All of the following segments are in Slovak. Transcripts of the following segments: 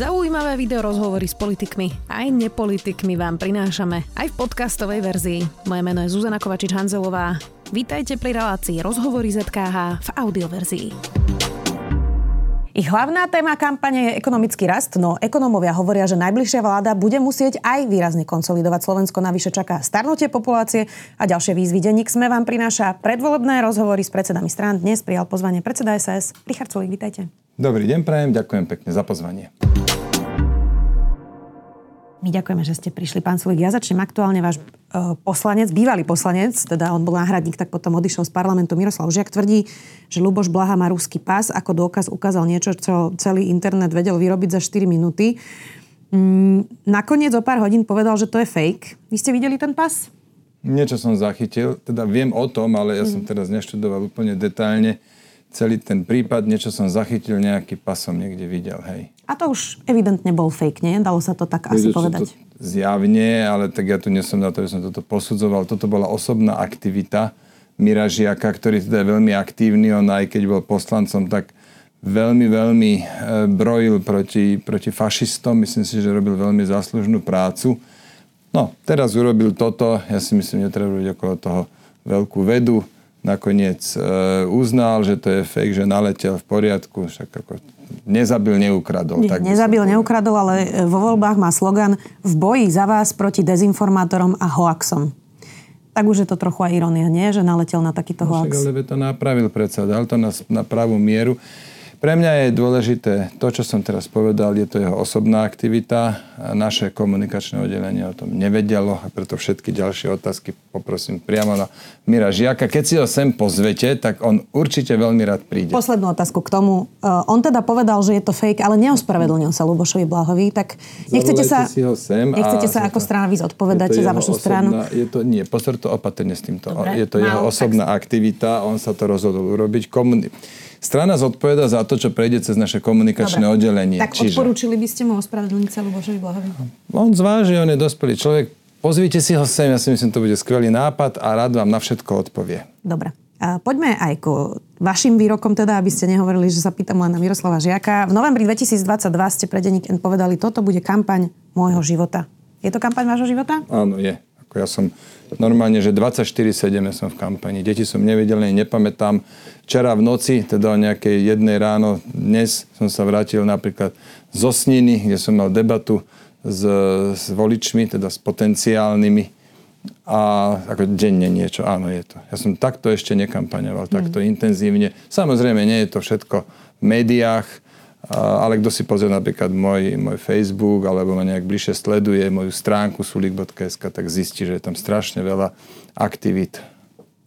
Zaujímavé video rozhovory s politikmi aj nepolitikmi vám prinášame aj v podcastovej verzii. Moje meno je Zuzana Kovačič-Hanzelová. Vítajte pri relácii Rozhovory ZKH v audioverzii. Ich hlavná téma kampane je ekonomický rast, no ekonómovia hovoria, že najbližšia vláda bude musieť aj výrazne konsolidovať Slovensko. Navyše čaká starnutie populácie a ďalšie výzvy. Denník SME vám prináša predvolebné rozhovory s predsedami strán. Dnes prijal pozvanie predseda SAS. Richard Sulik, vítajte. Dobrý deň, prajem, ďakujem pekne za pozvanie. My ďakujeme, že ste prišli, pán Sulik. Ja začnem aktuálne váš e, poslanec, bývalý poslanec, teda on bol náhradník, tak potom odišiel z parlamentu. Miroslav Žiak tvrdí, že Luboš Blaha má ruský pás. Ako dôkaz ukázal niečo, čo celý internet vedel vyrobiť za 4 minúty. Mm, nakoniec o pár hodín povedal, že to je fake. Vy ste videli ten pás? Niečo som zachytil, teda viem o tom, ale ja mm. som teraz neštudoval úplne detailne celý ten prípad, niečo som zachytil, nejaký pasom niekde videl, hej. A to už evidentne bol fake, nie? Dalo sa to tak asi povedať. To zjavne, ale tak ja tu nesom na to, že som toto posudzoval. Toto bola osobná aktivita Mira Žiaka, ktorý teda je veľmi aktívny. On aj keď bol poslancom, tak veľmi, veľmi e, brojil proti, proti fašistom. Myslím si, že robil veľmi záslužnú prácu. No, teraz urobil toto. Ja si myslím, že treba robiť okolo toho veľkú vedu nakoniec e, uznal, že to je fake, že naletel v poriadku, však ako nezabil, neukradol. Nie, tak nezabil, neukradol, ale e, vo voľbách má slogan v boji za vás proti dezinformátorom a hoaxom. Tak už je to trochu aj ironia, nie? Že naletel na takýto no, hoax. ale to napravil predsa, dal to na, na pravú mieru. Pre mňa je dôležité to, čo som teraz povedal, je to jeho osobná aktivita. Naše komunikačné oddelenie o tom nevedelo a preto všetky ďalšie otázky poprosím priamo na Mira Žiaka. Keď si ho sem pozvete, tak on určite veľmi rád príde. Poslednú otázku k tomu. Uh, on teda povedal, že je to fake, ale neospravedlnil sa Lubošovi Blahovi, tak nechcete sa, si ho sem nechcete sa ako strana vy zodpovedať za vašu osobná, stranu? Je to, nie, pozor to opatrne s týmto. Dobre, je to jeho osobná tak... aktivita, on sa to rozhodol urobiť. Komuni- Strana zodpoveda za to, čo prejde cez naše komunikačné Dobre. oddelenie. Tak Čiže... odporúčili by ste mu ospravedlniť sa Lubošovi Blahovi? On zváži, on je dospelý človek. Pozvite si ho sem, ja si myslím, to bude skvelý nápad a rád vám na všetko odpovie. Dobre. A poďme aj k vašim výrokom, teda, aby ste nehovorili, že sa pýtam len na Miroslava Žiaka. V novembri 2022 ste pre Denník N povedali, toto bude kampaň môjho života. Je to kampaň vášho života? Áno, je. Ako ja som normálne, že 24-7 som v kampani. Deti som nevidel, nepamätám. Včera v noci, teda o nejakej jednej ráno, dnes som sa vrátil napríklad zo Sniny, kde som mal debatu s, s voličmi, teda s potenciálnymi a ako denne niečo, áno je to. Ja som takto ešte nekampaňoval, mm. takto intenzívne. Samozrejme, nie je to všetko v médiách, ale kto si pozrie napríklad môj, môj Facebook alebo ma nejak bližšie sleduje moju stránku sulik.sk, tak zistí, že je tam strašne veľa aktivít.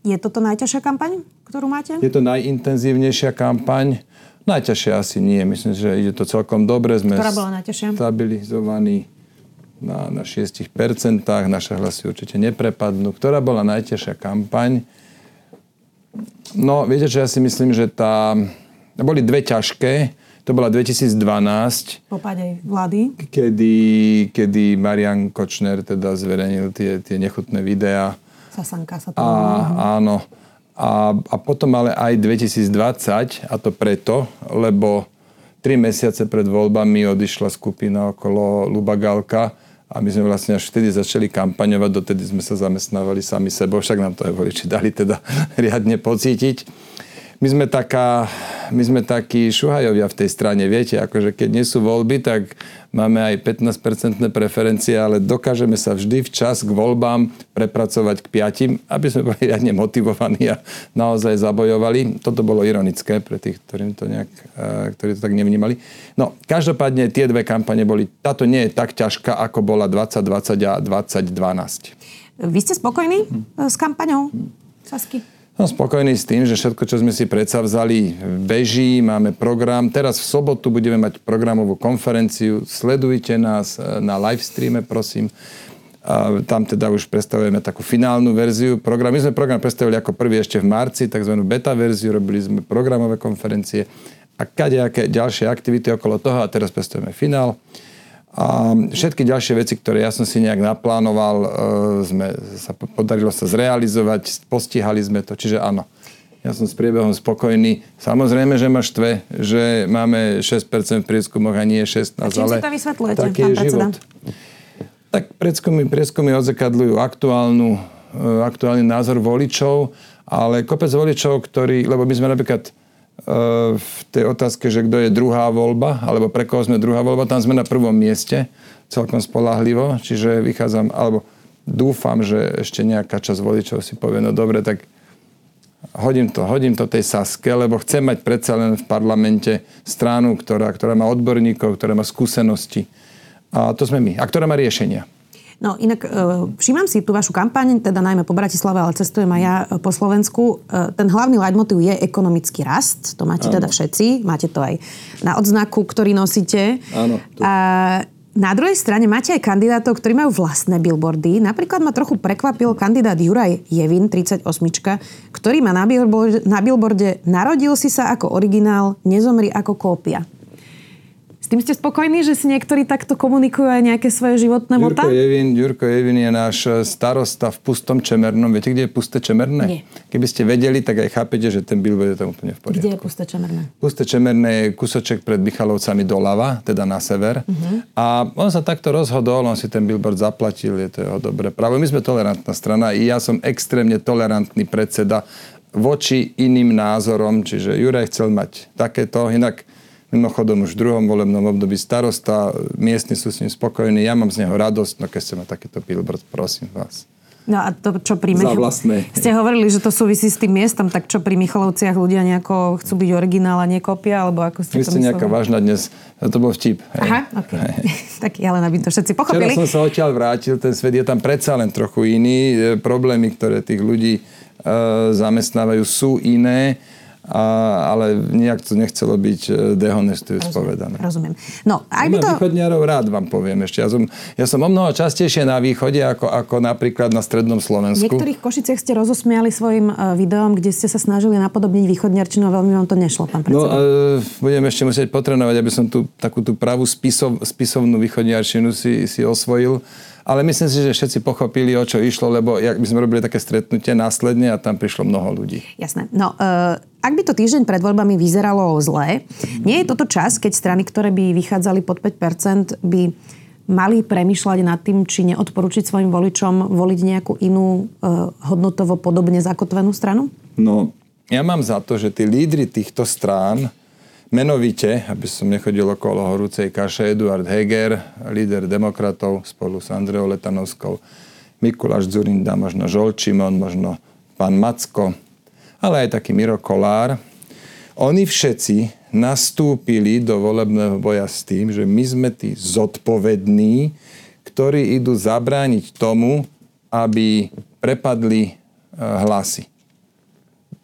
Je toto najťažšia kampaň, ktorú máte? Je to najintenzívnejšia kampaň. Najťažšie asi nie. Myslím, že ide to celkom dobre. Sme Ktorá bola najťažšia? stabilizovaní na, na 6%. Naše hlasy určite neprepadnú. Ktorá bola najťažšia kampaň? No, viete, čo ja si myslím, že tá... Boli dve ťažké. To bola 2012. Po páde vlády. Kedy, kedy Marian Kočner teda zverejnil tie, tie nechutné videá. Sasanka sa to a, Áno. A, a potom ale aj 2020, a to preto, lebo tri mesiace pred voľbami odišla skupina okolo Luba Galka a my sme vlastne až vtedy začali kampaňovať, dotedy sme sa zamestnávali sami sebou, však nám to aj voliči dali teda riadne pocítiť my sme, taká, my sme takí šuhajovia v tej strane, viete, akože keď nie sú voľby, tak máme aj 15-percentné preferencie, ale dokážeme sa vždy včas k voľbám prepracovať k piatim, aby sme boli riadne motivovaní a naozaj zabojovali. Toto bolo ironické pre tých, ktorí to, nejak, eh, ktorí to tak nevnímali. No, každopádne tie dve kampane boli, táto nie je tak ťažká, ako bola 2020 a 2012. Vy ste spokojní hm. s kampaňou Sasky? No, spokojný s tým, že všetko, čo sme si predsa vzali, beží, máme program. Teraz v sobotu budeme mať programovú konferenciu. Sledujte nás e, na live streame, prosím. A tam teda už predstavujeme takú finálnu verziu programu. My sme program predstavili ako prvý ešte v marci, tzv. beta verziu, robili sme programové konferencie a kadejaké ďalšie aktivity okolo toho a teraz predstavujeme finál. A všetky ďalšie veci, ktoré ja som si nejak naplánoval, e, sme, sa podarilo sa zrealizovať, postihali sme to, čiže áno. ja som s priebehom spokojný. Samozrejme, že ma štve, že máme 6% v prieskumoch a nie 16, a čím ale to vysvetľujete, taký je život. Tak prieskumy, prieskumy odzrkadľujú aktuálnu, e, aktuálny názor voličov, ale kopec voličov, ktorí, lebo my sme napríklad v tej otázke, že kto je druhá voľba, alebo pre koho sme druhá voľba, tam sme na prvom mieste, celkom spolahlivo, čiže vychádzam, alebo dúfam, že ešte nejaká časť voličov si povie, no dobre, tak hodím to, hodím to tej Saske, lebo chcem mať predsa len v parlamente stranu, ktorá, ktorá má odborníkov, ktorá má skúsenosti. A to sme my. A ktorá má riešenia. No inak e, všímam si tú vašu kampaň, teda najmä po Bratislave, ale cestujem aj ja e, po Slovensku. E, ten hlavný leitmotiv je ekonomický rast, to máte ano. teda všetci, máte to aj na odznaku, ktorý nosíte. Áno. A na druhej strane máte aj kandidátov, ktorí majú vlastné billboardy. Napríklad ma trochu prekvapil kandidát Juraj Jevin, 38, ktorý má na billboarde Narodil si sa ako originál, nezomri ako kópia. Tým ste spokojní, že si niektorí takto komunikujú aj nejaké svoje životné mota? Ďurko Jevin, je náš starosta v Pustom Čemernom. Viete, kde je Pusté Čemerné? Nie. Keby ste vedeli, tak aj chápete, že ten billboard je tam úplne v poriadku. Kde je Pusté Čemerné? Pusté Čemerné je kusoček pred Michalovcami doľava, teda na sever. Uh-huh. A on sa takto rozhodol, on si ten billboard zaplatil, je to jeho dobré právo. My sme tolerantná strana i ja som extrémne tolerantný predseda voči iným názorom, čiže Juraj chcel mať takéto, inak Mimochodom už v druhom volebnom období starosta, miestni sú s ním spokojní, ja mám z neho radosť, no keď ste ma takéto billboard, prosím vás. No a to, čo pri Za vlastné. Ste hovorili, že to súvisí s tým miestom, tak čo pri Michalovciach ľudia nejako chcú byť originál a nie kopia, alebo ako ste Vy to ste nejaká vážna dnes, to bol vtip. Hej. Aha, ok. tak ale aby to všetci Včera pochopili. som sa odtiaľ vrátil, ten svet je tam predsa len trochu iný. E, Problémy, ktoré tých ľudí e, zamestnávajú, sú iné. A, ale nejak to nechcelo byť e, dehonestujúc povedané. Rozumiem. No, aj by to... mám východniarov rád, vám poviem ešte. Ja som, ja som o mnoho častejšie na východe, ako, ako napríklad na strednom V Slovensku. niektorých Košiciach ste rozosmiali svojim e, videom, kde ste sa snažili napodobniť východniarčinu a veľmi vám to nešlo, pán No, predseda. e, budem ešte musieť potrenovať, aby som tú, takú tú pravú spisov, spisovnú východniarčinu si, si osvojil. Ale myslím si, že všetci pochopili, o čo išlo, lebo jak by sme robili také stretnutie následne a tam prišlo mnoho ľudí. Jasné. No, uh, ak by to týždeň pred voľbami vyzeralo zle, nie je toto čas, keď strany, ktoré by vychádzali pod 5%, by mali premyšľať nad tým, či neodporúčiť svojim voličom voliť nejakú inú uh, hodnotovo podobne zakotvenú stranu? No, ja mám za to, že tí lídry týchto strán, menovite, aby som nechodil okolo horúcej kaše, Eduard Heger, líder demokratov spolu s Andreou Letanovskou, Mikuláš Zurinda, možno Žolčimon, možno pán Macko, ale aj taký Miro Kolár. Oni všetci nastúpili do volebného boja s tým, že my sme tí zodpovední, ktorí idú zabrániť tomu, aby prepadli eh, hlasy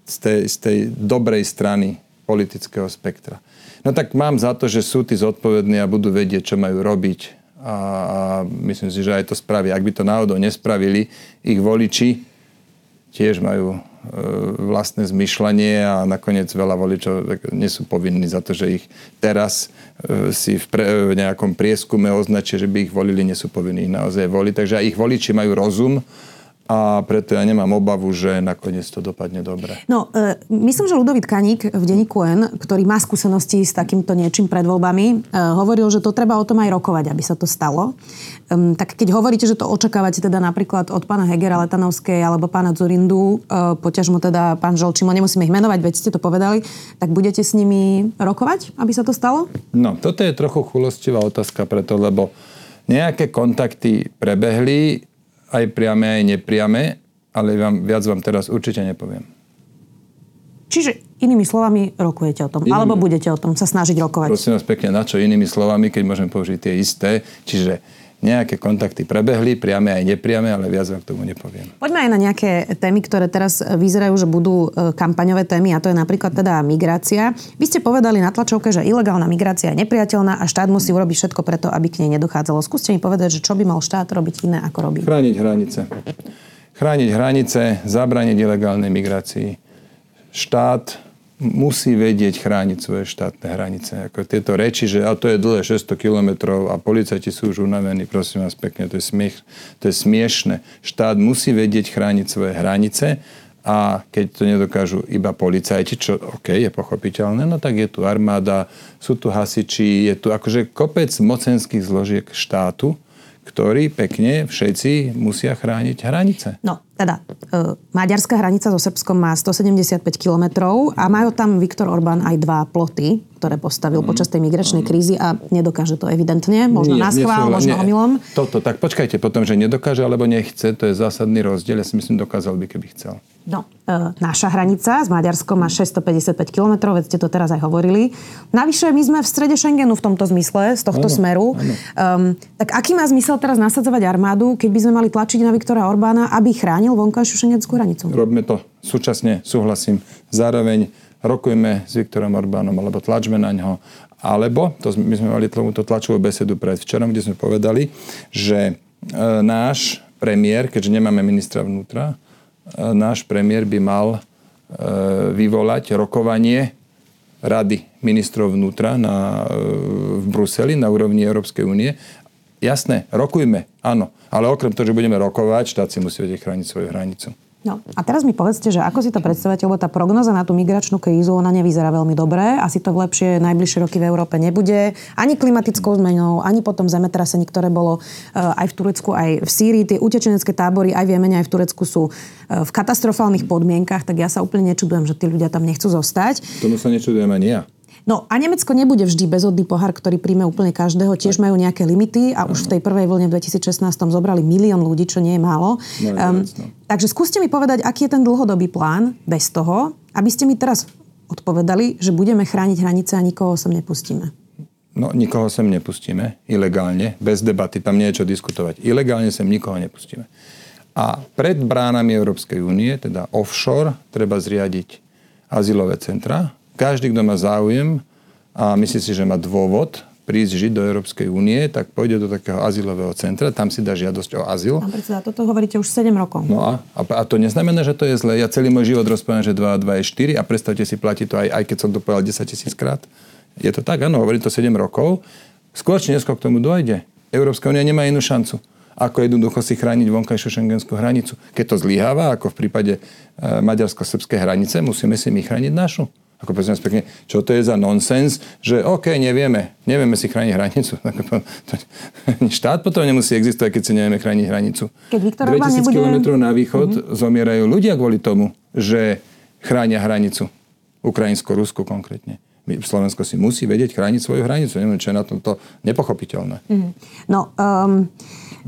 z tej, z tej dobrej strany politického spektra. No tak mám za to, že sú tí zodpovední a budú vedieť, čo majú robiť. A, a myslím si, že aj to spravia. Ak by to náhodou nespravili, ich voliči tiež majú e, vlastné zmyšľanie a nakoniec veľa voličov nie sú povinní za to, že ich teraz e, si v, pre, v nejakom prieskume označia, že by ich volili, nie sú povinní ich naozaj voliť. Takže aj ich voliči majú rozum a preto ja nemám obavu, že nakoniec to dopadne dobre. No, e, myslím, že Ludovít Kaník v denníku N, ktorý má skúsenosti s takýmto niečím pred voľbami, e, hovoril, že to treba o tom aj rokovať, aby sa to stalo. Um, tak keď hovoríte, že to očakávate teda napríklad od pána Hegera Letanovskej alebo pána Zurindu, e, poťažmo teda pán Žolčimo, nemusíme ich menovať, veď ste to povedali, tak budete s nimi rokovať, aby sa to stalo? No, toto je trochu chulostivá otázka preto, lebo nejaké kontakty prebehli, aj priame, aj nepriame, ale vám, viac vám teraz určite nepoviem. Čiže inými slovami rokujete o tom, Inými- alebo budete o tom sa snažiť rokovať. Prosím vás pekne, na čo inými slovami, keď môžem použiť tie isté. Čiže nejaké kontakty prebehli, priame aj nepriame, ale viac vám k tomu nepoviem. Poďme aj na nejaké témy, ktoré teraz vyzerajú, že budú e, kampaňové témy a to je napríklad teda migrácia. Vy ste povedali na tlačovke, že ilegálna migrácia je nepriateľná a štát musí urobiť všetko preto, aby k nej nedochádzalo. Skúste mi povedať, že čo by mal štát robiť iné, ako robí. Chrániť hranice. Chrániť hranice, zabrániť ilegálnej migrácii. Štát musí vedieť chrániť svoje štátne hranice. Ako tieto reči, že a to je dlhé 600 kilometrov a policajti sú už unavení, prosím vás pekne, to je, smiech, to je smiešne. Štát musí vedieť chrániť svoje hranice a keď to nedokážu iba policajti, čo OK, je pochopiteľné, no tak je tu armáda, sú tu hasiči, je tu akože kopec mocenských zložiek štátu, ktorí pekne všetci musia chrániť hranice. No, teda, e, maďarská hranica so Srbskom má 175 kilometrov a majú tam Viktor Orbán aj dva ploty, ktoré postavil mm. počas tej migračnej krízy a nedokáže to evidentne, možno na schvál, možno nie. omylom. Toto, tak počkajte potom, že nedokáže alebo nechce, to je zásadný rozdiel. Ja si myslím, dokázal by, keby chcel. No, e, naša hranica s Maďarskom má 655 km, veď ste to teraz aj hovorili. Navyše, my sme v strede Schengenu v tomto zmysle, z tohto ano, smeru. Ano. Um, tak aký má zmysel teraz nasadzovať armádu, keď by sme mali tlačiť na Viktora Orbána, aby chránil vonkajšiu šengenskú hranicu? Robíme to súčasne, súhlasím. Zároveň rokujme s Viktorom Orbánom, alebo tlačme na ňo. Alebo, to, my sme mali tomuto tlačovú besedu pred včerom, kde sme povedali, že e, náš premiér, keďže nemáme ministra vnútra, náš premiér by mal e, vyvolať rokovanie Rady ministrov vnútra na, e, v Bruseli na úrovni Európskej únie. Jasné, rokujme, áno. Ale okrem toho, že budeme rokovať, štát si musí vedieť chrániť svoju hranicu. No a teraz mi povedzte, že ako si to predstavujete, lebo tá prognoza na tú migračnú krízu, ona nevyzerá veľmi dobre. Asi to v lepšie najbližšie roky v Európe nebude. Ani klimatickou zmenou, ani potom zemetrasení, ktoré bolo uh, aj v Turecku, aj v Sýrii. Tie utečenecké tábory aj v Jemene, aj v Turecku sú uh, v katastrofálnych podmienkach, tak ja sa úplne nečudujem, že tí ľudia tam nechcú zostať. Tomu sa nečudujem ani ja. No a Nemecko nebude vždy bezodný pohár, ktorý príjme úplne každého. Tiež majú nejaké limity a už v tej prvej vlne v 2016 zobrali milión ľudí, čo nie je málo. No, um, takže skúste mi povedať, aký je ten dlhodobý plán bez toho, aby ste mi teraz odpovedali, že budeme chrániť hranice a nikoho sem nepustíme. No, nikoho sem nepustíme, ilegálne, bez debaty, tam nie je čo diskutovať. Ilegálne sem nikoho nepustíme. A pred bránami Európskej únie, teda offshore, treba zriadiť azylové centra, každý, kto má záujem a myslí si, že má dôvod prísť žiť do Európskej únie, tak pôjde do takého azylového centra, tam si dá žiadosť o azyl. Pán predseda, toto hovoríte už 7 rokov. No a, a, a to neznamená, že to je zle. Ja celý môj život rozprávam, že 2 a 2 je 4 a predstavte si, platí to aj, aj keď som to povedal 10 tisíc krát. Je to tak, áno, hovorím to 7 rokov. Skôr či neskôr k tomu dojde. Európska únia nemá inú šancu ako jednoducho si chrániť vonkajšiu šengenskú hranicu. Keď to zlyháva, ako v prípade e, maďarsko-srbskej hranice, musíme si my chrániť našu. Ako prosím pekne, čo to je za nonsens, že OK, nevieme, nevieme si chrániť hranicu. To, štát potom nemusí existovať, keď si nevieme chrániť hranicu. Keď Viktor 2000 nebude... km na východ uh-huh. zomierajú ľudia kvôli tomu, že chránia hranicu. Ukrajinsko-Rusko konkrétne. Slovensko si musí vedieť chrániť svoju hranicu. Neviem, čo je na tomto nepochopiteľné. Uh-huh. No, um,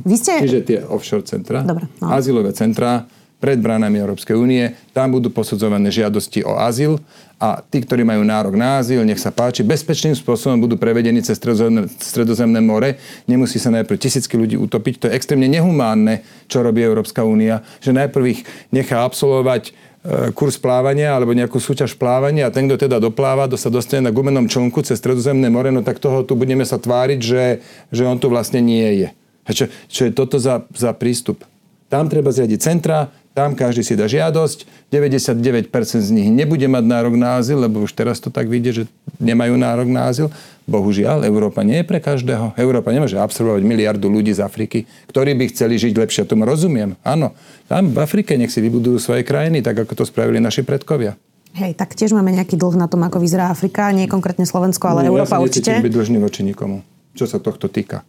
vy ste... Čiže tie offshore centra, Dobre, no. azylové centra, pred bránami Európskej únie. Tam budú posudzované žiadosti o azyl a tí, ktorí majú nárok na azyl, nech sa páči, bezpečným spôsobom budú prevedení cez stredozemné, stredozemné more. Nemusí sa najprv tisícky ľudí utopiť. To je extrémne nehumánne, čo robí Európska únia, že najprv ich nechá absolvovať e, kurz plávania alebo nejakú súťaž plávania a ten, kto teda dopláva, to sa dostane na gumenom člnku cez stredozemné more, no tak toho tu budeme sa tváriť, že, že on tu vlastne nie je. Čo, čo je toto za, za prístup? Tam treba zriadiť centra, tam každý si dá žiadosť, 99% z nich nebude mať nárok na azyl, lebo už teraz to tak vidie, že nemajú nárok na azyl. Bohužiaľ, Európa nie je pre každého. Európa nemôže absorbovať miliardu ľudí z Afriky, ktorí by chceli žiť lepšie. Tomu rozumiem. Áno, tam v Afrike nech si vybudujú svoje krajiny, tak ako to spravili naši predkovia. Hej, tak tiež máme nejaký dlh na tom, ako vyzerá Afrika. Nie konkrétne Slovensko, ale no, Európa ja určite. Ja byť dlžný voči nikomu, čo sa tohto týka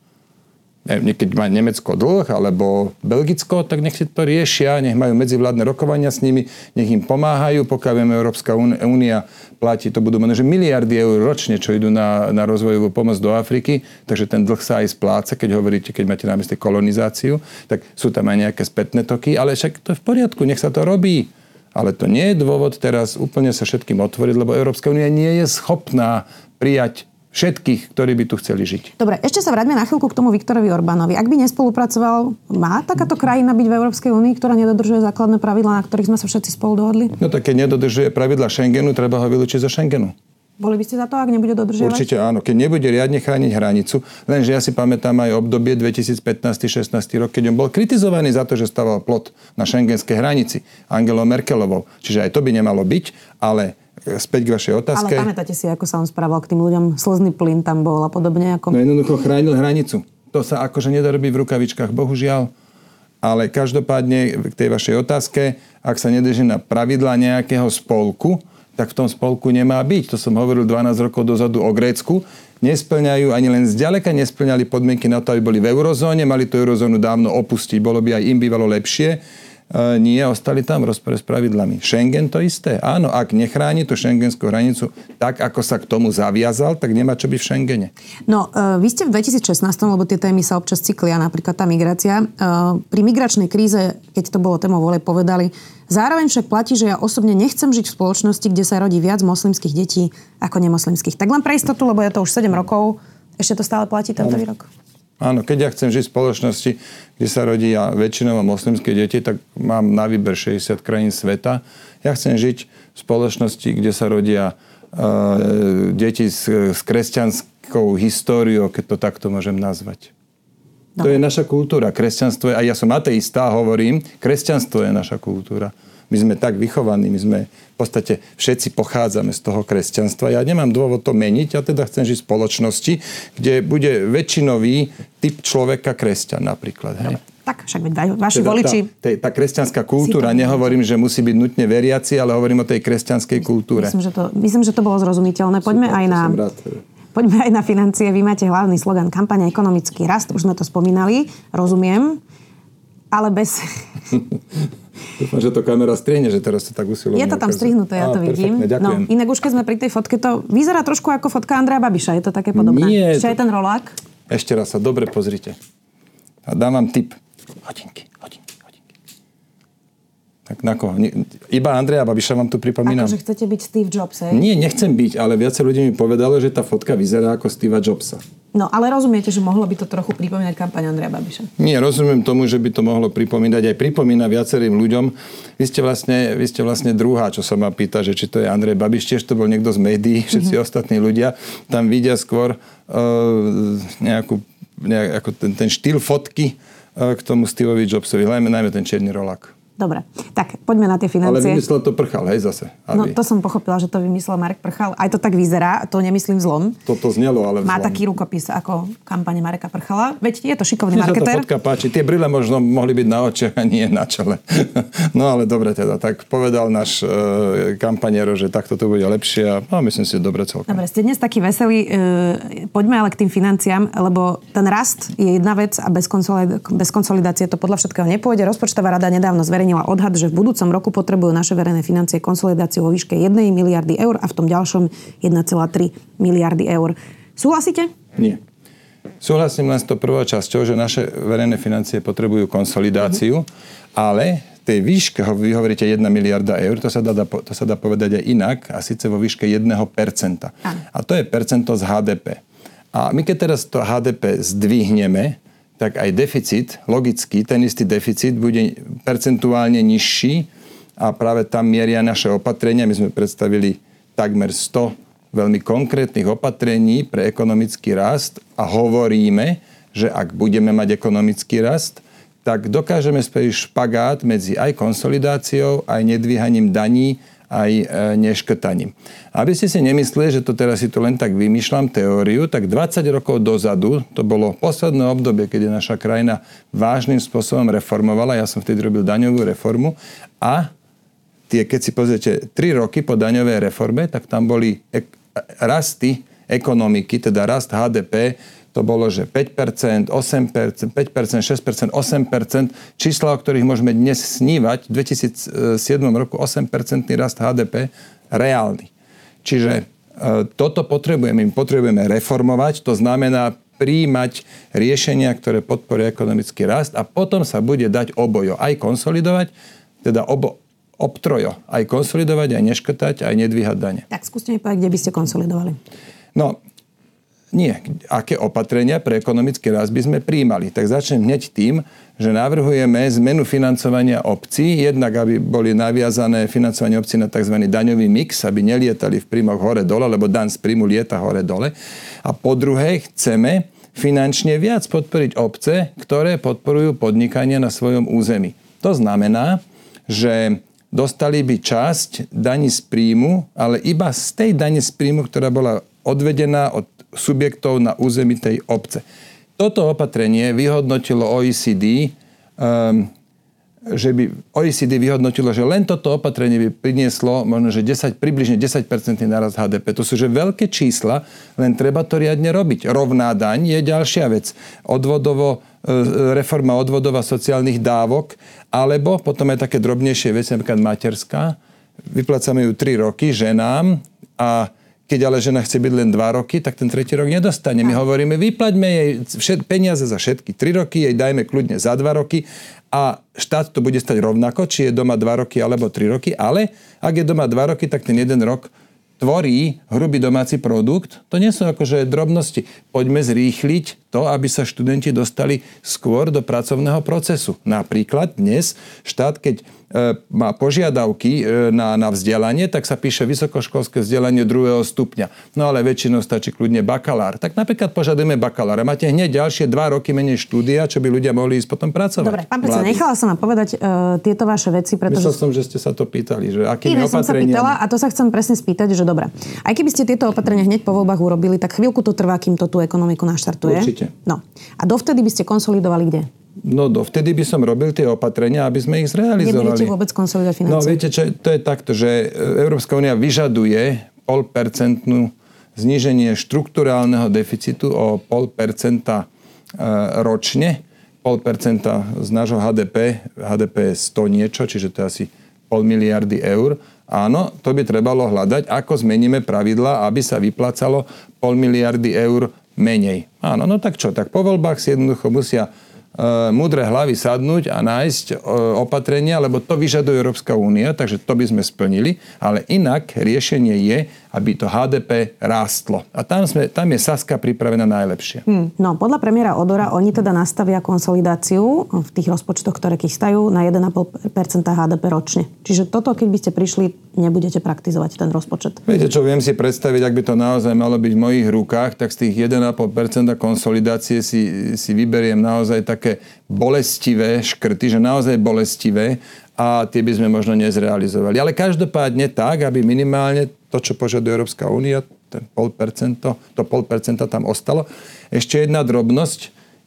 keď má Nemecko dlh alebo Belgicko, tak nech si to riešia, nech majú medzivládne rokovania s nimi, nech im pomáhajú, pokiaľ vieme, Európska únia platí, to budú možno, že miliardy eur ročne, čo idú na, na rozvojovú pomoc do Afriky, takže ten dlh sa aj spláca, keď hovoríte, keď máte na mysli kolonizáciu, tak sú tam aj nejaké spätné toky, ale však to je v poriadku, nech sa to robí. Ale to nie je dôvod teraz úplne sa všetkým otvoriť, lebo Európska únia nie je schopná prijať všetkých, ktorí by tu chceli žiť. Dobre, ešte sa vráťme na chvíľku k tomu Viktorovi Orbánovi. Ak by nespolupracoval, má takáto krajina byť v Európskej únii, ktorá nedodržuje základné pravidlá, na ktorých sme sa všetci spolu dohodli? No tak keď nedodržuje pravidla Schengenu, treba ho vylúčiť zo Schengenu. Boli by ste za to, ak nebude dodržiavať? Určite áno. Keď nebude riadne chrániť hranicu, lenže ja si pamätám aj obdobie 2015-16 rok, keď on bol kritizovaný za to, že staval plot na šengenskej hranici Angelou Merkelovou. Čiže aj to by nemalo byť, ale späť k vašej otázke. Ale pamätáte si, ako sa on správal k tým ľuďom? Slzný plyn tam bol a podobne. Ako... No jednoducho chránil hranicu. To sa akože nedá robiť v rukavičkách, bohužiaľ. ale každopádne k tej vašej otázke, ak sa nedrží na pravidla nejakého spolku, tak v tom spolku nemá byť. To som hovoril 12 rokov dozadu o Grécku. Nesplňajú, ani len zďaleka nesplňali podmienky na to, aby boli v eurozóne, mali tú eurozónu dávno opustiť. Bolo by aj im bývalo lepšie nie, ostali tam v rozpore s pravidlami. Schengen to isté. Áno, ak nechráni tú šengenskú hranicu tak, ako sa k tomu zaviazal, tak nemá čo byť v Schengene. No, uh, vy ste v 2016, lebo tie témy sa občas cyklia, napríklad tá migrácia. Uh, pri migračnej kríze, keď to bolo témou vole, povedali, zároveň však platí, že ja osobne nechcem žiť v spoločnosti, kde sa rodí viac moslimských detí ako nemoslimských. Tak len pre istotu, lebo je to už 7 rokov, ešte to stále platí tento výrok? Áno, keď ja chcem žiť v spoločnosti, kde sa rodí väčšinou moslimské deti, tak mám na výber 60 krajín sveta. Ja chcem žiť v spoločnosti, kde sa rodia uh, deti s, s kresťanskou históriou, keď to takto môžem nazvať. Dobre. To je naša kultúra. Kresťanstvo je, a ja som ateista hovorím, kresťanstvo je naša kultúra. My sme tak vychovaní, my sme v podstate všetci pochádzame z toho kresťanstva. Ja nemám dôvod to meniť, ja teda chcem žiť v spoločnosti, kde bude väčšinový typ človeka kresťan napríklad. Hej? Tak, však veď vaši teda voliči... Tá, tá, tá kresťanská kultúra, nehovorím, že musí byť nutne veriaci, ale hovorím o tej kresťanskej kultúre. Myslím, že to, myslím, že to bolo zrozumiteľné. Poďme Super, aj na... Poďme aj na financie. Vy máte hlavný slogan kampania ekonomický rast. Už sme to spomínali. Rozumiem. Ale bez... Dúfam, že to kamera strihne, že teraz to tak usilovne. Je to tam strihnuté, ja to Á, vidím. No, inak už keď sme pri tej fotke, to vyzerá trošku ako fotka Andreja Babiša. Je to také podobné? Nie. Ešte to... ten rolák? Ešte raz sa dobre pozrite. A dám vám tip. Hodinky, hodinky, hodinky. Tak na koho? Iba Andreja Babiša vám tu pripomínam. Akože chcete byť Steve Jobs, hej? Nie, nechcem byť, ale viacej ľudí mi povedalo, že tá fotka vyzerá ako Steve Jobsa. No ale rozumiete, že mohlo by to trochu pripomínať kampaň Andreja Babiša? Nie, rozumiem tomu, že by to mohlo pripomínať. Aj pripomína viacerým ľuďom. Vy ste vlastne, vy ste vlastne druhá, čo sa ma pýta, že či to je Andrej Babiš. Tiež to bol niekto z médií, všetci mm-hmm. ostatní ľudia. Tam vidia skôr uh, nejakú, nejak, ako ten, ten štýl fotky uh, k tomu Steveovi Jobsovi. Najmä, najmä ten čierny rolák. Dobre, tak poďme na tie financie. Ale vymyslel to Prchal, hej, zase. No, to som pochopila, že to vymyslel Marek Prchal. Aj to tak vyzerá, to nemyslím zlom. Toto znelo, ale Má taký rukopis ako kampane Mareka Prchala. Veď je to šikovný Mne marketer. Sa páči. Tie brille možno mohli byť na očiach a nie na čele. no ale dobre teda, tak povedal náš e, kampaniero, že takto to bude lepšie a no, myslím si, dobre celkom. Dobre, ste dnes taký veselý. E, poďme ale k tým financiám, lebo ten rast je jedna vec a bez konsolidácie to podľa všetkého nepôjde. Rozpočtová rada nedávno zverejnila zverejnila odhad, že v budúcom roku potrebujú naše verejné financie konsolidáciu vo výške 1 miliardy eur a v tom ďalšom 1,3 miliardy eur. Súhlasíte? Nie. Súhlasím len s to prvou časťou, že naše verejné financie potrebujú konsolidáciu, mm-hmm. ale tej výške, vy hovoríte 1 miliarda eur, to sa, dá, to sa dá povedať aj inak, a síce vo výške 1%. A to je percento z HDP. A my keď teraz to HDP zdvihneme, tak aj deficit, logicky, ten istý deficit bude percentuálne nižší a práve tam mieria naše opatrenia. My sme predstavili takmer 100 veľmi konkrétnych opatrení pre ekonomický rast a hovoríme, že ak budeme mať ekonomický rast, tak dokážeme spraviť špagát medzi aj konsolidáciou, aj nedvíhaním daní, aj e, neškrtaním. Aby ste si nemysleli, že to teraz si to len tak vymýšľam teóriu, tak 20 rokov dozadu, to bolo posledné obdobie, kedy naša krajina vážnym spôsobom reformovala, ja som vtedy robil daňovú reformu a tie, keď si pozriete 3 roky po daňovej reforme, tak tam boli ek- rasty ekonomiky, teda rast HDP to bolo, že 5%, 8%, 5%, 6%, 8%, čísla, o ktorých môžeme dnes snívať, v 2007 roku 8% rast HDP reálny. Čiže e, toto potrebujeme. My potrebujeme reformovať, to znamená príjmať riešenia, ktoré podporia ekonomický rast a potom sa bude dať obojo. Aj konsolidovať, teda obo, obtrojo. Aj konsolidovať, aj neškrtať, aj nedvíhať dane. Tak skúste mi povedať, kde by ste konsolidovali. No, nie. Aké opatrenia pre ekonomický rast by sme príjmali? Tak začnem hneď tým, že navrhujeme zmenu financovania obcí, jednak aby boli naviazané financovanie obcí na tzv. daňový mix, aby nelietali v príjmoch hore-dole, lebo dan z príjmu lieta hore-dole. A po druhé, chceme finančne viac podporiť obce, ktoré podporujú podnikanie na svojom území. To znamená, že dostali by časť daní z príjmu, ale iba z tej dani z príjmu, ktorá bola odvedená od subjektov na území tej obce. Toto opatrenie vyhodnotilo OECD um, že by OECD vyhodnotilo, že len toto opatrenie by prinieslo možno, že 10, približne 10% naraz HDP. To sú že veľké čísla, len treba to riadne robiť. Rovná daň je ďalšia vec. Odvodovo, e, reforma odvodova sociálnych dávok, alebo potom aj také drobnejšie veci, napríklad materská. Vyplácame ju 3 roky ženám a keď ale žena chce byť len 2 roky, tak ten tretí rok nedostane. My hovoríme, vyplaťme jej všet, peniaze za všetky 3 roky, jej dajme kľudne za 2 roky a štát to bude stať rovnako, či je doma 2 roky alebo 3 roky, ale ak je doma 2 roky, tak ten jeden rok tvorí hrubý domáci produkt, to nie sú akože drobnosti. Poďme zrýchliť to, aby sa študenti dostali skôr do pracovného procesu. Napríklad dnes štát, keď E, má požiadavky e, na, na vzdelanie, tak sa píše vysokoškolské vzdelanie druhého stupňa. No ale väčšinou stačí kľudne bakalár. Tak napríklad požadujeme bakalára. Máte hneď ďalšie dva roky menej štúdia, čo by ľudia mohli ísť potom pracovať. Dobre, pán predseda, nechala som vám povedať uh, tieto vaše veci, pretože... Myslel som, že ste sa to pýtali, že akými Iné opatreniami... som sa pýtala a to sa chcem presne spýtať, že dobre. Aj keby ste tieto opatrenia hneď po voľbách urobili, tak chvíľku to trvá, kým to tú ekonomiku naštartuje. Určite. No. A dovtedy by ste konsolidovali kde? No dovtedy by som robil tie opatrenia, aby sme ich zrealizovali. Nebudete vôbec konsolidovať financie? No viete, čo, to je takto, že Európska únia vyžaduje polpercentnú zníženie štruktúrálneho deficitu o pol percenta e, ročne. Pol percenta z nášho HDP, HDP je 100 niečo, čiže to je asi pol miliardy eur. Áno, to by trebalo hľadať, ako zmeníme pravidla, aby sa vyplácalo pol miliardy eur menej. Áno, no tak čo, tak po voľbách si jednoducho musia E, múdre hlavy sadnúť a nájsť e, opatrenia, lebo to vyžaduje Európska únia, takže to by sme splnili. Ale inak riešenie je, aby to HDP rástlo. A tam, sme, tam je Saska pripravená najlepšie. Hmm. No, podľa premiéra Odora oni teda nastavia konsolidáciu v tých rozpočtoch, ktoré chystajú na 1,5% HDP ročne. Čiže toto, keď by ste prišli, nebudete praktizovať ten rozpočet. Viete čo, viem si predstaviť, ak by to naozaj malo byť v mojich rukách, tak z tých 1,5% konsolidácie si, si vyberiem naozaj také bolestivé škrty, že naozaj bolestivé a tie by sme možno nezrealizovali. Ale každopádne tak, aby minimálne to, čo požaduje Európska únia, ten pol percento, to pol percenta tam ostalo. Ešte jedna drobnosť.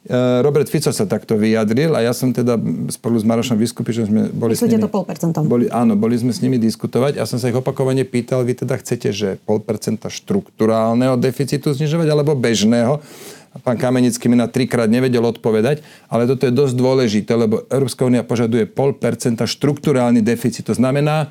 E, Robert Fico sa takto vyjadril a ja som teda spolu s Marošom Vyskupičom sme boli Myslíte s nimi, to pol percenta? Boli, áno, boli sme s nimi diskutovať a som sa ich opakovane pýtal, vy teda chcete, že pol percenta štruktúrálneho deficitu znižovať alebo bežného? Pán Kamenický mi na trikrát nevedel odpovedať, ale toto je dosť dôležité, lebo Európska únia požaduje pol percenta štruktúrálny deficit. To znamená,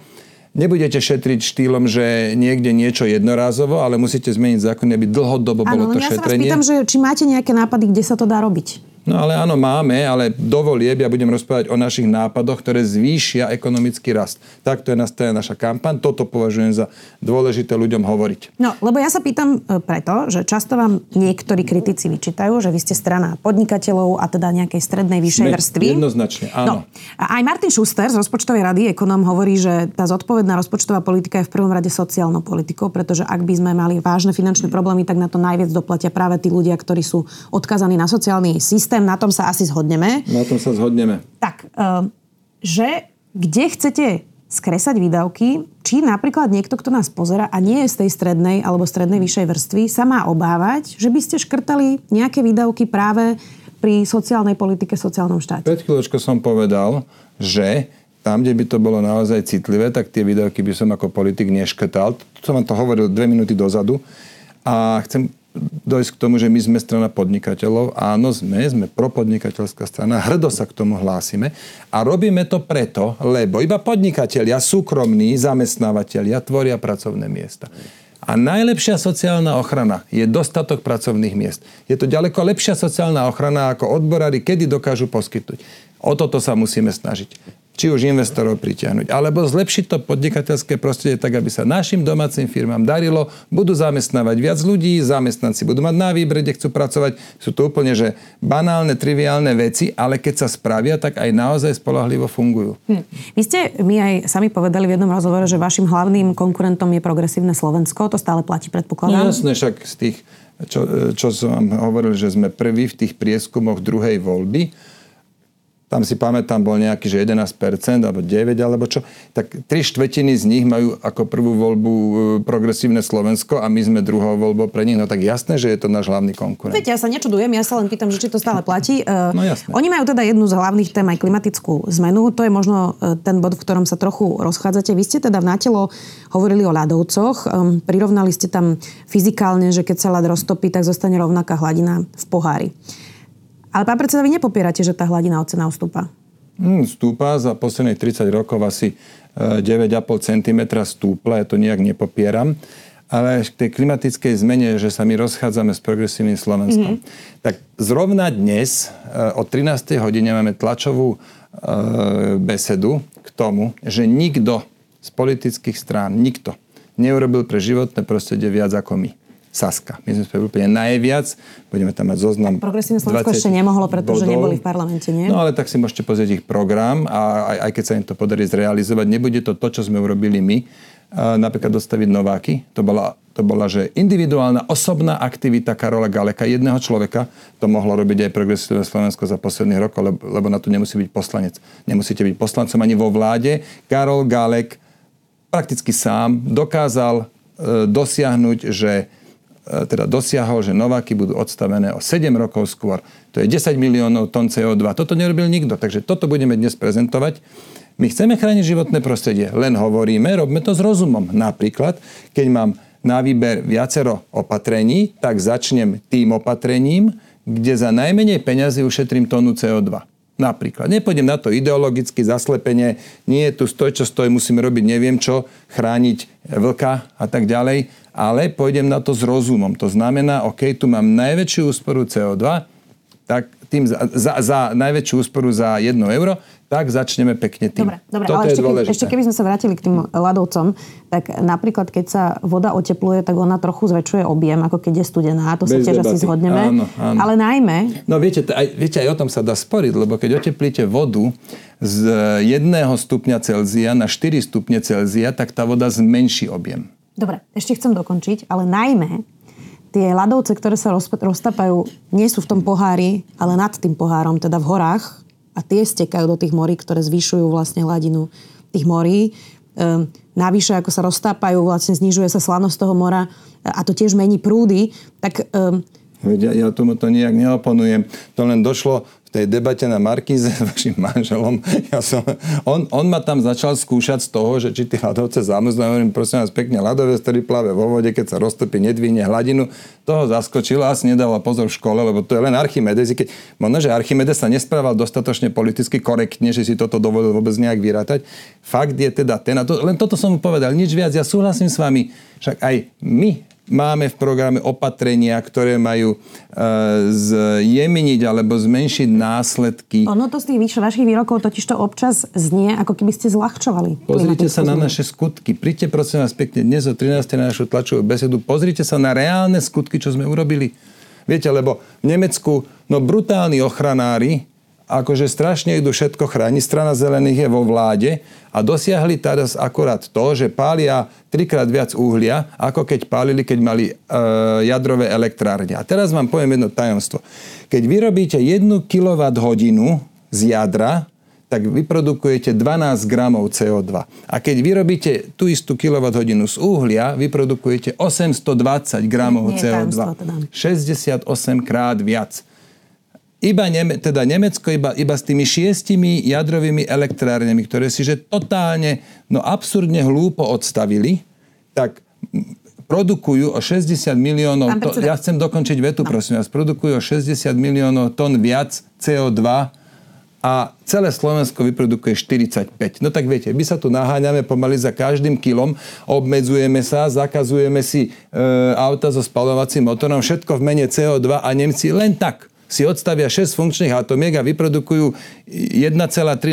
Nebudete šetriť štýlom, že niekde niečo jednorázovo, ale musíte zmeniť zákony, aby dlhodobo bolo to ja šetrenie. ja sa vás pýtam, že či máte nejaké nápady, kde sa to dá robiť? No ale áno, máme, ale dovolieb ja budem rozprávať o našich nápadoch, ktoré zvýšia ekonomický rast. Takto je nastavená naša kampaň, toto považujem za dôležité ľuďom hovoriť. No, lebo ja sa pýtam e, preto, že často vám niektorí kritici vyčítajú, že vy ste strana podnikateľov a teda nejakej strednej vyššej vrstvy. Jednoznačne, áno. No, aj Martin Schuster z rozpočtovej rady, ekonóm, hovorí, že tá zodpovedná rozpočtová politika je v prvom rade sociálnou politikou, pretože ak by sme mali vážne finančné problémy, tak na to najviac doplatia práve tí ľudia, ktorí sú odkazaní na sociálny systém systém, na tom sa asi zhodneme. Na tom sa zhodneme. Tak, uh, že kde chcete skresať výdavky, či napríklad niekto, kto nás pozera a nie je z tej strednej alebo strednej vyššej vrstvy, sa má obávať, že by ste škrtali nejaké výdavky práve pri sociálnej politike, sociálnom štáte. Pred chvíľočkou som povedal, že tam, kde by to bolo naozaj citlivé, tak tie výdavky by som ako politik neškrtal. To som vám to hovoril dve minúty dozadu. A chcem dojsť k tomu, že my sme strana podnikateľov. Áno, sme, sme propodnikateľská strana, hrdo sa k tomu hlásime a robíme to preto, lebo iba podnikatelia, súkromní zamestnávateľia tvoria pracovné miesta. A najlepšia sociálna ochrana je dostatok pracovných miest. Je to ďaleko lepšia sociálna ochrana, ako odborári kedy dokážu poskytnúť. O toto sa musíme snažiť či už investorov pritiahnuť, alebo zlepšiť to podnikateľské prostredie tak, aby sa našim domácim firmám darilo, budú zamestnávať viac ľudí, zamestnanci budú mať na výbre, kde chcú pracovať. Sú to úplne že banálne, triviálne veci, ale keď sa spravia, tak aj naozaj spolahlivo fungujú. Hm. Vy ste mi aj sami povedali v jednom rozhovore, že vašim hlavným konkurentom je progresívne Slovensko. To stále platí, predpokladám? No jasne, však z tých, čo, čo som vám hovoril, že sme prví v tých prieskumoch druhej voľby tam si pamätám, bol nejaký, že 11% alebo 9% alebo čo, tak tri štvrtiny z nich majú ako prvú voľbu e, progresívne Slovensko a my sme druhou voľbou pre nich. No tak jasné, že je to náš hlavný konkurent. Viete, ja sa nečudujem, ja sa len pýtam, že či to stále platí. E, no jasné. Oni majú teda jednu z hlavných tém aj klimatickú zmenu. To je možno e, ten bod, v ktorom sa trochu rozchádzate. Vy ste teda v nátelo hovorili o ľadovcoch. Prirovnali ste tam fyzikálne, že keď sa ľad roztopí, tak zostane rovnaká hladina v pohári. Ale pán predseda, vy nepopierate, že tá hladina oceána stúpa? Hmm, stúpa za posledných 30 rokov asi 9,5 e, cm stúpla, ja to nejak nepopieram. Ale k tej klimatickej zmene, že sa my rozchádzame s progresívnym Slovenskom. Mm-hmm. Tak zrovna dnes e, o 13. hodine máme tlačovú e, besedu k tomu, že nikto z politických strán, nikto neurobil pre životné prostredie viac ako my. Saska. My sme spravili úplne najviac. Budeme tam mať zoznam Progresívne Slovensko ešte nemohlo, pretože bodov. neboli v parlamente, nie? No ale tak si môžete pozrieť ich program a aj, aj keď sa im to podarí zrealizovať, nebude to to, čo sme urobili my. Napríklad dostaviť Nováky. To bola, to bola, že individuálna osobná aktivita Karola Galeka, jedného človeka, to mohlo robiť aj Progresívne Slovensko za posledných rokov, lebo, lebo na to nemusí byť poslanec. Nemusíte byť poslancom ani vo vláde. Karol Galek prakticky sám dokázal e, dosiahnuť, že teda dosiahol, že Nováky budú odstavené o 7 rokov skôr. To je 10 miliónov tón CO2. Toto nerobil nikto, takže toto budeme dnes prezentovať. My chceme chrániť životné prostredie, len hovoríme, robme to s rozumom. Napríklad, keď mám na výber viacero opatrení, tak začnem tým opatrením, kde za najmenej peňazí ušetrím tónu CO2. Napríklad. Nepôjdem na to ideologicky, zaslepenie, nie je tu stoj, čo stoj, musíme robiť neviem čo, chrániť vlka a tak ďalej ale pôjdem na to s rozumom. To znamená, OK, tu mám najväčšiu úsporu CO2, tak tým za, za, za najväčšiu úsporu za 1 euro, tak začneme pekne tým. Dobre, dobre Toto ale ešte, keby, ešte keby sme sa vrátili k tým ľadovcom, tak napríklad keď sa voda otepluje, tak ona trochu zväčšuje objem, ako keď je studená. To Bez sa tiež debaty. asi zhodneme. Áno, áno. Ale najmä... No viete, aj, viete, aj o tom sa dá sporiť, lebo keď oteplíte vodu z 1 stupňa Celzia na 4 stupne Celzia, tak tá voda zmenší objem. Dobre, ešte chcem dokončiť, ale najmä tie ľadovce, ktoré sa roztapajú, nie sú v tom pohári, ale nad tým pohárom, teda v horách a tie stekajú do tých morí, ktoré zvyšujú vlastne hladinu tých morí. Ehm, navyše, ako sa roztápajú, vlastne znižuje sa slanosť toho mora a to tiež mení prúdy, tak ehm, ja, ja tomu to nijak neoponujem. To len došlo tej debate na Markíze s vašim manželom, ja som, on, on ma tam začal skúšať z toho, že či tie ľadovce zamrznú. Ja hovorím, prosím vás, pekne ľadovec, ktorý plave vo vode, keď sa roztopí, nedvíne hladinu. Toho zaskočila, asi nedával pozor v škole, lebo to je len Archimedes. Keď, možno, že Archimedes sa nesprával dostatočne politicky korektne, že si toto dovolil vôbec nejak vyrátať. Fakt je teda ten, a to, len toto som mu povedal, nič viac. Ja súhlasím s vami, však aj my Máme v programe opatrenia, ktoré majú e, zjemeniť alebo zmenšiť následky. Ono to z tých vašich výrokov totiž to občas znie, ako keby ste zľahčovali. Pozrite sa na naše skutky. Príďte prosím vás pekne dnes o 13. na našu tlačovú besedu. Pozrite sa na reálne skutky, čo sme urobili. Viete, lebo v Nemecku no brutálni ochranári akože strašne idú všetko chrániť. Strana zelených je vo vláde a dosiahli teraz akorát to, že pália trikrát viac uhlia, ako keď pálili, keď mali e, jadrové elektrárne. A teraz vám poviem jedno tajomstvo. Keď vyrobíte 1 kWh z jadra, tak vyprodukujete 12 gramov CO2. A keď vyrobíte tú istú kWh z uhlia, vyprodukujete 820 gramov CO2. 68 krát viac iba Neme, teda Nemecko iba, iba s tými šiestimi jadrovými elektrárňami, ktoré si že totálne, no absurdne hlúpo odstavili, tak produkujú o 60 miliónov, to, ja chcem dokončiť vetu, no. prosím vás, produkujú o 60 miliónov tón viac CO2 a celé Slovensko vyprodukuje 45. No tak viete, my sa tu naháňame pomaly za každým kilom, obmedzujeme sa, zakazujeme si e, auta so spalovacím motorom, všetko v mene CO2 a Nemci len tak si odstavia 6 funkčných atomiek a vyprodukujú 1,3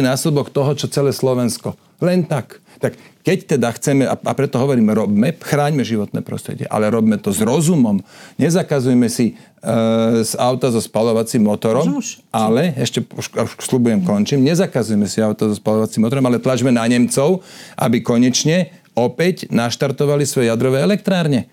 násobok toho, čo celé Slovensko. Len tak. Tak keď teda chceme, a preto hovoríme, robme, chráňme životné prostredie, ale robme to s rozumom. Nezakazujme si e, z auta so spalovacím motorom, ale, ešte už, už slubujem, končím, nezakazujeme si auta so spalovacím motorom, ale tlačme na Nemcov, aby konečne opäť naštartovali svoje jadrové elektrárne.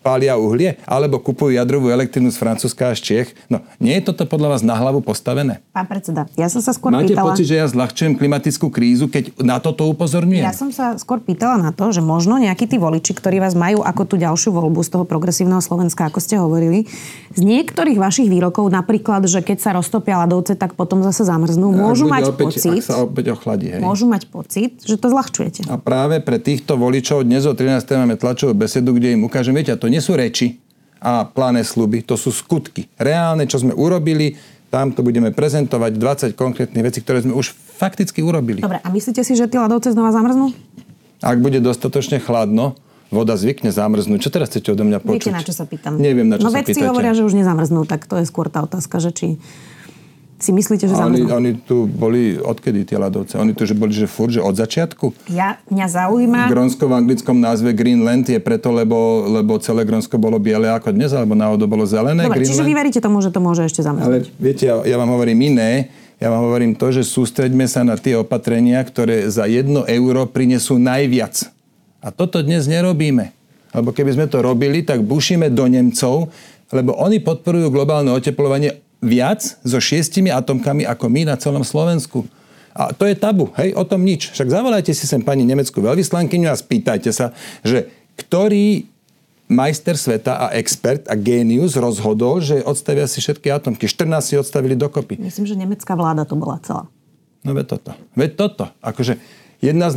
Pália uhlie, alebo kupujú jadrovú elektrínu z Francúzska až Čech. No, nie je toto podľa vás na hlavu postavené? Pán predseda, ja som sa skôr Máte pýtala... pocit, že ja zľahčujem klimatickú krízu, keď na toto upozorňujem? Ja som sa skôr pýtala na to, že možno nejakí tí voliči, ktorí vás majú ako tú ďalšiu voľbu z toho progresívneho Slovenska, ako ste hovorili, z niektorých vašich výrokov, napríklad, že keď sa roztopia ľadovce, tak potom zase zamrznú, môžu mať opäť, pocit, sa opäť ochladí, hej. môžu mať pocit, že to zľahčujete. A práve pre týchto voličov dnes o 13. máme tlačovú besedu, kde im ukážem, viete, to nie sú reči a pláne sluby, to sú skutky. Reálne, čo sme urobili, tam to budeme prezentovať 20 konkrétnych vecí, ktoré sme už fakticky urobili. Dobre, a myslíte si, že tie ľadovce znova zamrznú? Ak bude dostatočne chladno, voda zvykne zamrznúť. Čo teraz chcete odo mňa počuť? Viete, na čo sa pýtam? Neviem, na čo no, sa vedci pýtate. hovoria, že už nezamrznú, tak to je skôr tá otázka, že či si myslíte, že Oni, oni tu boli, odkedy tie ľadovce? Oni tu že boli, že furt, že od začiatku? Ja, mňa zaujíma... Grónsko v anglickom názve Greenland je preto, lebo, lebo celé Grónsko bolo biele ako dnes, alebo náhodou bolo zelené. Dobre, čiže vy veríte tomu, že to môže ešte zamrznúť. Ale viete, ja, ja vám hovorím iné. Ja vám hovorím to, že sústreďme sa na tie opatrenia, ktoré za jedno euro prinesú najviac. A toto dnes nerobíme. Lebo keby sme to robili, tak bušíme do Nemcov, lebo oni podporujú globálne oteplovanie viac so šiestimi atomkami ako my na celom Slovensku. A to je tabu, hej, o tom nič. Však zavolajte si sem pani nemeckú veľvyslankyňu a spýtajte sa, že ktorý majster sveta a expert a génius rozhodol, že odstavia si všetky atomky. 14 si odstavili dokopy. Myslím, že nemecká vláda to bola celá. No veď toto. Veď toto. Akože jedna z,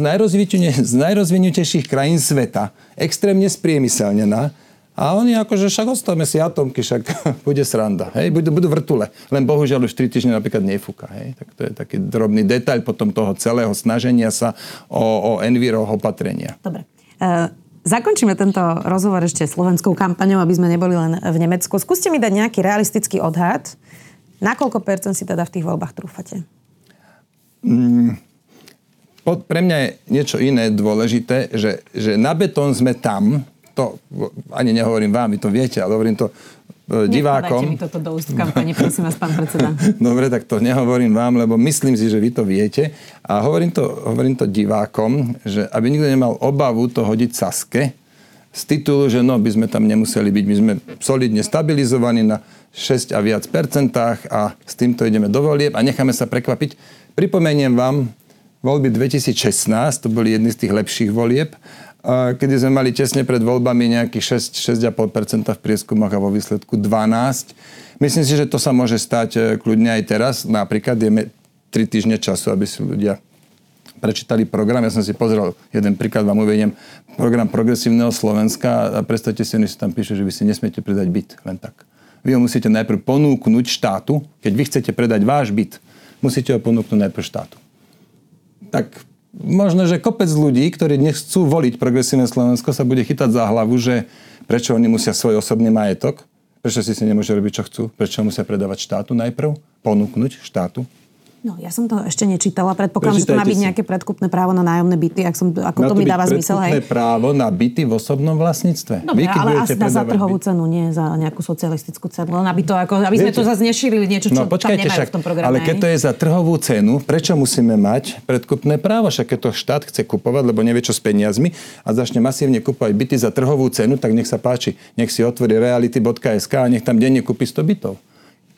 z najrozvinutejších krajín sveta, extrémne spriemyselnená, a oni akože však odstavme si atomky, však bude sranda. Hej, budú, budú vrtule. Len bohužiaľ už 3 týždne napríklad nefúka. Hej. Tak to je taký drobný detail potom toho celého snaženia sa o, o enviro opatrenia. Dobre. E, zakončíme tento rozhovor ešte slovenskou kampaňou, aby sme neboli len v Nemecku. Skúste mi dať nejaký realistický odhad. Na koľko percent si teda v tých voľbách trúfate? Po, pre mňa je niečo iné dôležité, že, že na betón sme tam, to ani nehovorím vám, vy to viete, ale hovorím to e, divákom. mi toto do úst v kampani, prosím vás, pán predseda. Dobre, tak to nehovorím vám, lebo myslím si, že vy to viete. A hovorím to, hovorím to divákom, že aby nikto nemal obavu to hodiť Saske, z titulu, že no, by sme tam nemuseli byť. My sme solidne stabilizovaní na 6 a viac percentách a s týmto ideme do volieb a necháme sa prekvapiť. Pripomeniem vám, voľby 2016, to boli jedny z tých lepších volieb, kedy sme mali tesne pred voľbami nejakých 6, 6,5% v prieskumoch a vo výsledku 12. Myslím si, že to sa môže stať e, kľudne aj teraz. Napríklad je 3 týždne času, aby si ľudia prečítali program. Ja som si pozrel jeden príklad, vám uvediem program Progresívneho Slovenska a predstavte si, oni si tam píše, že vy si nesmiete predať byt len tak. Vy ho musíte najprv ponúknuť štátu. Keď vy chcete predať váš byt, musíte ho ponúknuť najprv štátu. Tak možno, že kopec ľudí, ktorí dnes chcú voliť Progresívne Slovensko, sa bude chytať za hlavu, že prečo oni musia svoj osobný majetok, prečo si si nemôžu robiť, čo chcú, prečo musia predávať štátu najprv, ponúknuť štátu. No, ja som to ešte nečítala. Predpokladám, že to má byť si. nejaké predkupné právo na nájomné byty, ak som, ako Má to mi dáva zmysel. Hej. právo na byty v osobnom vlastníctve. Dobre, keď ale asi za trhovú byt- cenu, nie za nejakú socialistickú cenu. Len aby, to, ako, aby sme tu zase nešírili niečo, čo No tam počkajte nemajú však, v tom programe. ale keď to je za trhovú cenu, prečo musíme mať predkupné právo? Však keď to štát chce kupovať, lebo nevie čo s peniazmi a začne masívne kupovať byty za trhovú cenu, tak nech sa páči, nech si otvorí reality.sk a nech tam denne kúpi 100 bytov.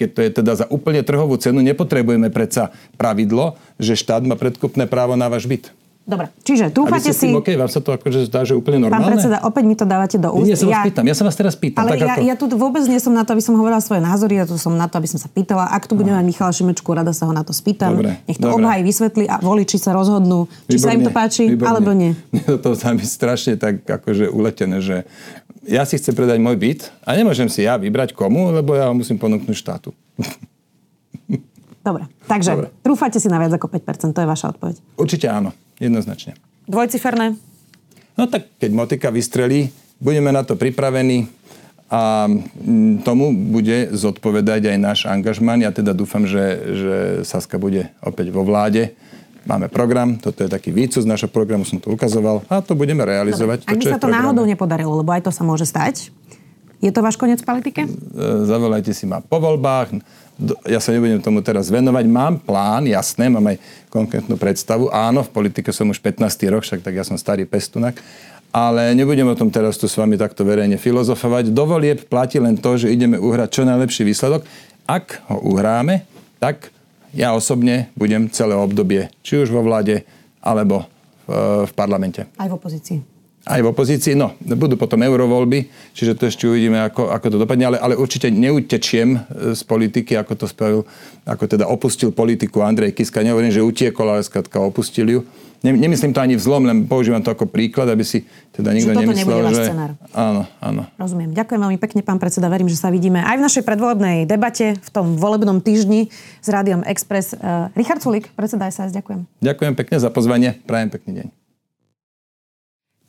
Keď to je teda za úplne trhovú cenu, nepotrebujeme predsa pravidlo, že štát má predkupné právo na váš byt. Dobre, čiže tým si... OK? Vám sa to akože zdá, že úplne Pán normálne? predseda, opäť mi to dávate do úst. Nie, ja sa vás pýtam. Ja sa vás teraz pýtam. Ale tak ja, ako... ja tu vôbec nie som na to, aby som hovorila svoje názory, ja tu som na to, aby som sa pýtala. Ak tu budeme mať Michala Šimečku, rada sa ho na to spýtam. Dobre, Nech to dobre. obhají, vysvetlí a voliči sa rozhodnú, či sa im to páči, výborne. alebo nie. Mne to sa mi strašne tak akože uletené, že ja si chcem predať môj byt a nemôžem si ja vybrať komu, lebo ja ho musím ponúknuť štátu. Dobre, takže Dobre. trúfate si na viac ako 5%, to je vaša odpoveď. Určite áno, jednoznačne. Dvojciferné? No tak keď motika vystrelí, budeme na to pripravení a mm, tomu bude zodpovedať aj náš angažman. Ja teda dúfam, že, že Saska bude opäť vo vláde. Máme program, toto je taký výcud z našho programu, som to ukazoval a to budeme realizovať. Ak by čo sa to náhodou nepodarilo, lebo aj to sa môže stať, je to váš koniec v politike? E, zavolajte si ma po voľbách. Do- Ja sa nebudem tomu teraz venovať. Mám plán, jasné, mám aj konkrétnu predstavu. Áno, v politike som už 15 rok, však tak ja som starý pestunak. ale nebudem o tom teraz tu s vami takto verejne filozofovať. Dovolieb platí len to, že ideme uhrať čo najlepší výsledok. Ak ho uhráme, tak ja osobne budem celé obdobie, či už vo vláde, alebo v, v parlamente. Aj v opozícii aj v opozícii. No, budú potom eurovoľby, čiže to ešte uvidíme, ako, ako to dopadne, ale, ale určite neutečiem z politiky, ako to spravil, ako teda opustil politiku Andrej Kiska. Nehovorím, že utiekol, ale skladka opustil ju. Nemyslím to ani vzlom, len používam to ako príklad, aby si teda nikto že nemyslel, že... Scenár. Áno, áno. Rozumiem. Ďakujem veľmi pekne, pán predseda. Verím, že sa vidíme aj v našej predvolebnej debate v tom volebnom týždni s Rádiom Express. Uh, Richard Sulik, predseda SAS, ďakujem. Ďakujem pekne za pozvanie. Prajem pekný deň.